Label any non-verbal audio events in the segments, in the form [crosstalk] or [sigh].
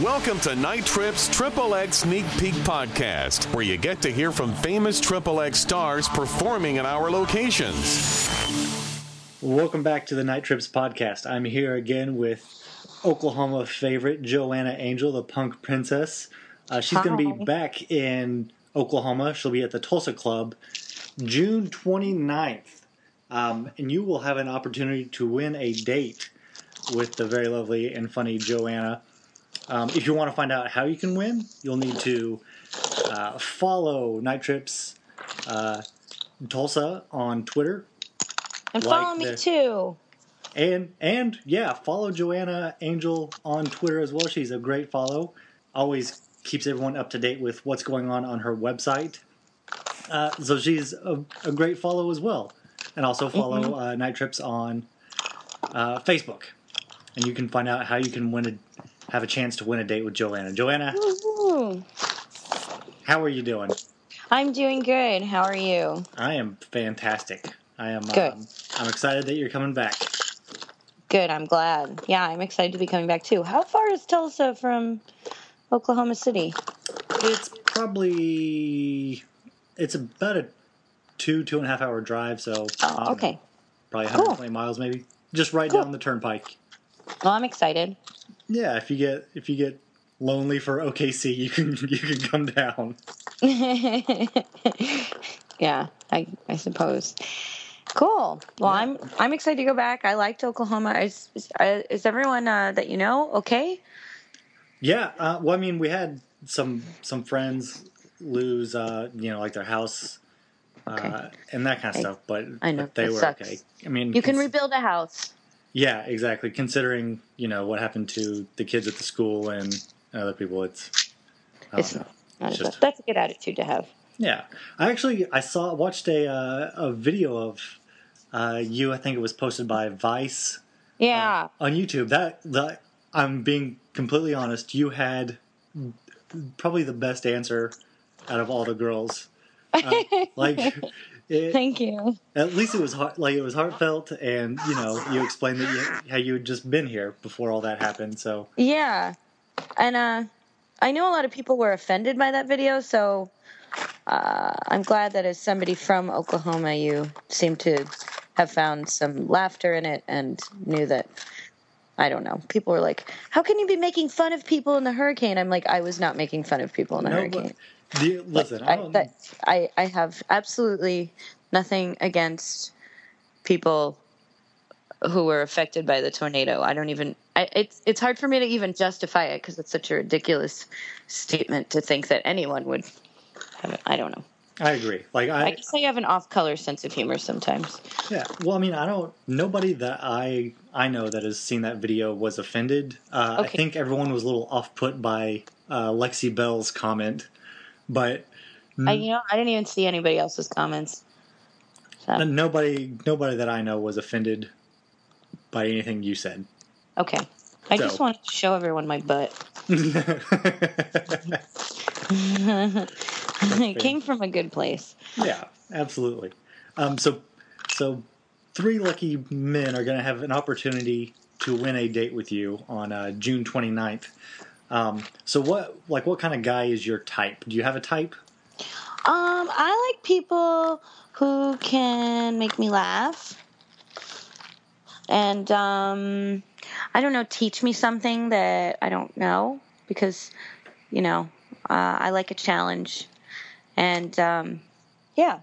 Welcome to Night Trip's Triple X Sneak Peek Podcast, where you get to hear from famous Triple X stars performing in our locations. Welcome back to the Night Trips podcast. I'm here again with Oklahoma favorite Joanna Angel, the punk princess. Uh, she's going to be back in Oklahoma. She'll be at the Tulsa Club June 29th. Um, and you will have an opportunity to win a date with the very lovely and funny Joanna. Um, if you want to find out how you can win, you'll need to uh, follow Night Trips uh, Tulsa on Twitter And Like follow me the- too. and and yeah, follow Joanna Angel on Twitter as well. She's a great follow. Always keeps everyone up to date with what's going on on her website. Uh, so she's a, a great follow as well. And also follow uh, Night Trips on uh, Facebook, and you can find out how you can win a have a chance to win a date with Joanna. Joanna, Woohoo. how are you doing? I'm doing good. How are you? I am fantastic. I am. Good. Um, I'm excited that you're coming back. Good. I'm glad. Yeah, I'm excited to be coming back too. How far is Tulsa from Oklahoma City? It's probably it's about a two two and a half hour drive, so Oh, know, okay. probably Cool. 120 miles maybe. Just right Cool. down the turnpike. Well, I'm excited. Yeah, if you get if you get lonely for OKC, you can [laughs] you can come down. [laughs] yeah, I I suppose. Cool. Well, Yeah. I'm I'm excited to go back. I liked Oklahoma. Is is, uh, everyone uh, that you know okay? Yeah, uh, well, I mean, we had some some friends lose, uh, you know, like their house uh, Okay. and that kind of I- stuff, but, I know, but they were sucks. okay. I mean, You can rebuild a house. Yeah, exactly. Considering you know what happened to the kids at the school and other people, it's It's know. It's just- that's a good attitude to have. Yeah, I actually I saw watched a uh, a video of uh, you. I think it was posted by Vice Yeah. on YouTube. That that I'm being completely honest. You had probably the best answer out of all the girls. Uh, [laughs] like, it, Thank you. at least it was heart, like it was heartfelt, and you know you explained that you, how you had just been here before all that happened. So Yeah. And uh I know a lot of people were offended by that video, so uh, I'm glad that as somebody from Oklahoma, you seem to have found some laughter in it and knew that. I don't know. People were like, "How can you be making fun of people in the hurricane?" I'm like, "I was not making fun of people in the No, hurricane." but- you- listen, I I, I, I have absolutely nothing against people who were affected by the tornado. I don't even. I, it's it's hard for me to even justify it because it's such a ridiculous statement to think that anyone would. Have it. I don't know. I agree. Like I, I, guess I have an off-color sense of humor sometimes. Yeah, well, I mean, I don't. Nobody that I I know that has seen that video was offended. Uh, I think everyone was a little off put by uh, Lexi Belle's comment, but I you know I didn't even see anybody else's comments. So, nobody nobody that I know was offended by anything you said. okay. I So- just wanted to show everyone my butt. [laughs] [laughs] it came from a good place. yeah, absolutely. Um, so so three lucky men are going to have an opportunity to win a date with you on uh, June 29th. Um, so what like what kind of guy is your type? Do you have a type? Um, I like people who can make me laugh. And um I don't know, teach me something that I don't know because you know, uh, I like a challenge. And um yeah.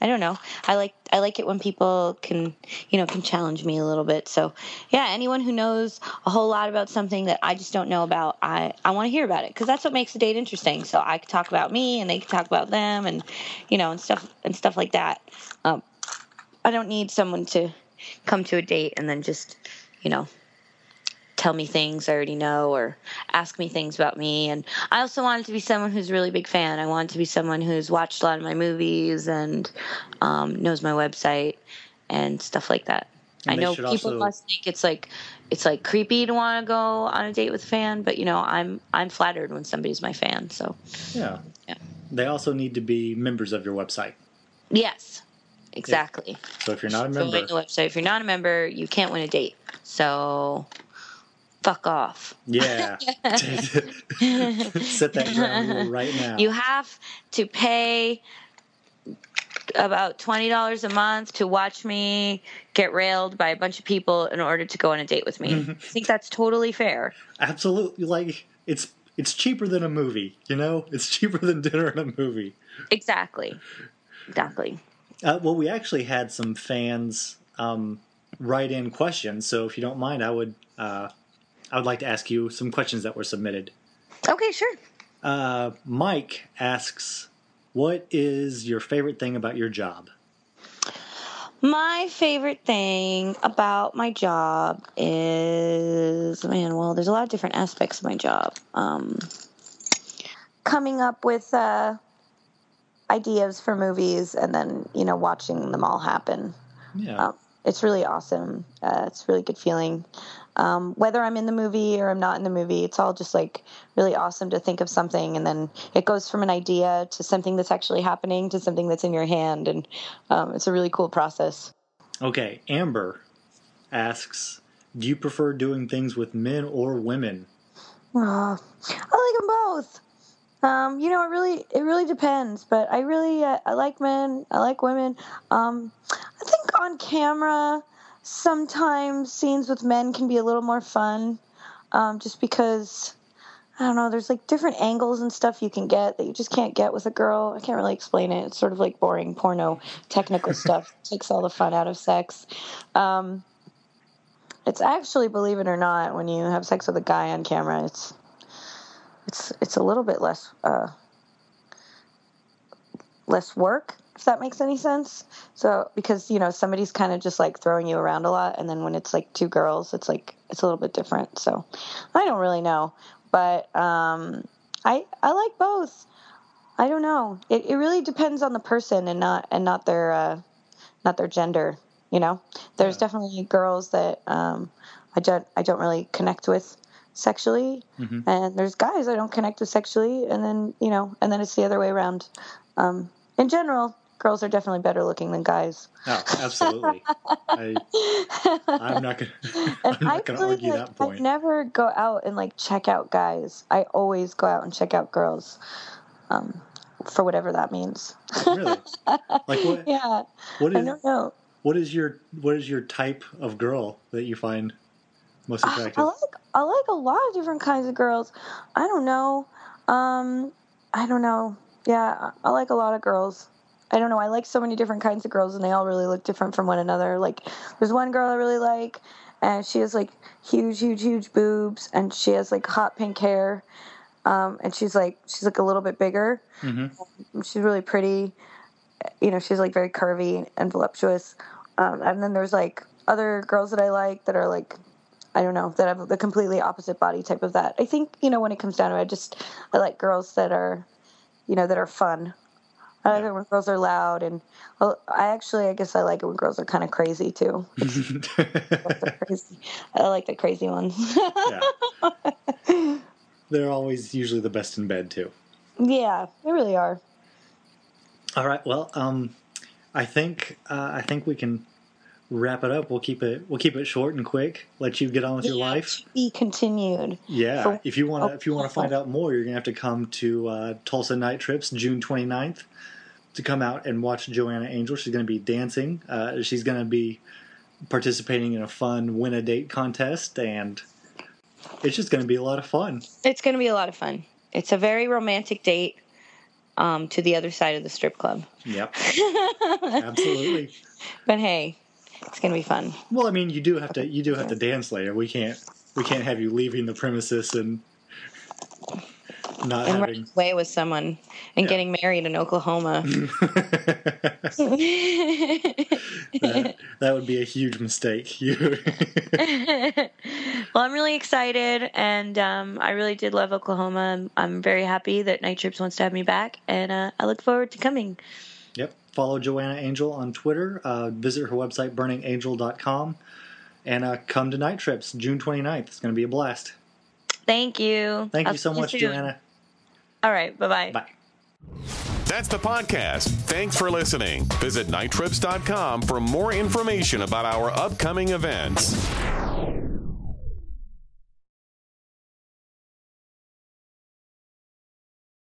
I don't know. I like I like it when people can, you know, can challenge me a little bit. So, yeah, anyone who knows a whole lot about something that I just don't know about, I I want to hear about it because that's what makes the date interesting. So I can talk about me and they can talk about them and you know and stuff and stuff like that. Um, I don't need someone to come to a date and then just, you know, tell me things I already know or ask me things about me. And I also wanted to be someone who's a really big fan. I wanted to be someone who's watched a lot of my movies and um, knows my website and stuff like that. And I know people also- must think it's like it's like creepy to want to go on a date with a fan, but you know, I'm I'm flattered when somebody's my fan. So Yeah. Yeah. They also need to be members of your website. yes, exactly. So if you're not a member, on the website. If you're not a member, you can't win a date. So fuck off. Yeah. [laughs] Set that ground rule right now. You have to pay about twenty dollars a month to watch me get railed by a bunch of people in order to go on a date with me. I think that's totally fair. Absolutely. Like it's it's cheaper than a movie. You know, it's cheaper than dinner and a movie. Exactly. Exactly. Uh, well, we actually had some fans um, write in questions, so if you don't mind, I would uh, I would like to ask you some questions that were submitted. Okay, sure. Uh, Mike asks, "What is your favorite thing about your job?" My favorite thing about my job is, man, well, there's a lot of different aspects of my job. Um, coming up with uh, ideas for movies and then, you know, watching them all happen. Yeah. Um, it's really awesome. Uh, it's a really good feeling. Um, whether I'm in the movie or I'm not in the movie, it's all just like really awesome to think of something and then it goes from an idea to something that's actually happening to something that's in your hand. And um, it's a really cool process. Okay, Amber asks, "Do you prefer doing things with men or women?" Uh, I like them both. Um, you know, it really it really depends, but I really uh, I like men, I like women. Um, I think on camera, sometimes scenes with men can be a little more fun, um, just because I don't know. There's like different angles and stuff you can get that you just can't get with a girl. I can't really explain it. It's sort of like boring porno technical [laughs] stuff. takes all the fun out of sex. Um, it's actually, believe it or not, when you have sex with a guy on camera, it's it's it's a little bit less uh, less work if that makes any sense. So because you know somebody's kind of just like throwing you around a lot and then when it's like two girls it's like it's a little bit different. So i don't really know. But um i i like both. I don't know. It, it really depends on the person and not and not their uh not their gender you know? There's Yeah. definitely girls that um i don't i don't really connect with sexually. Mhm. and there's guys I don't connect with sexually, and then you know, and then it's the other way around. Um, in general, girls are definitely better looking than guys. Oh, absolutely. [laughs] I, I'm not gonna. [laughs] I'm not gonna really, argue like, that point. I never go out and like check out guys. I always go out and check out girls, um, for whatever that means. really? [laughs] Like what? yeah, What I don't know. what is your what is your type of girl that you find most attractive? I attractive? like I like a lot of different kinds of girls. I don't know. Um, I don't know. Yeah, I I like a lot of girls. I don't know. I like so many different kinds of girls, and they all really look different from one another. Like, there's one girl I really like, and she has like huge, huge, huge boobs, and she has like hot pink hair, um, and she's like she's like a little bit bigger. hmm She's really pretty. You know, she's like very curvy and voluptuous. Um, and then there's like other girls that I like that are like, I don't know, that have the completely opposite body type of that. I think you know when it comes down to it, I just I like girls that are, you know, that are fun. I like Yeah. it when girls are loud, and well, I actually I guess I like it when girls are kind of crazy too. [laughs] Crazy. I like the crazy ones. yeah. [laughs] They're always usually the best in bed too. yeah, they really are. All right. Well, um, I think uh, I think we can wrap it up. We'll keep it we'll keep it short and quick. Let you get on with your life. Be continued. Yeah. So- if you want to if you want to find Oh. out more, you're gonna have to come to uh, Tulsa Night Trips June 29th to come out and watch Joanna Angel. She's gonna be dancing. Uh, she's gonna be participating in a fun win a date contest, and it's just gonna be a lot of fun. It's going to be a lot of fun. It's a very romantic date um, to the other side of the strip club. Yep. [laughs] Absolutely. But hey, it's going to be fun. Well, I mean, you do have to you do have to dance later. We can't we can't have you leaving the premises and not And having. running away with someone and Yeah. getting married in Oklahoma. [laughs] that, that would be a huge mistake. [laughs] Well, I'm really excited, and um, I really did love Oklahoma. I'm, I'm very happy that Night Trips wants to have me back, and uh, I look forward to coming. Yep. Follow Joanna Angel on Twitter. Uh, visit her website, burningangel.com. And uh, come to Night Trips June 29th. It's going to be a blast. Thank you. Thank I'll you so much, soon. Joanna. All right. Bye-bye. Bye. That's the podcast. Thanks for listening. Visit nighttrips.com for more information about our upcoming events.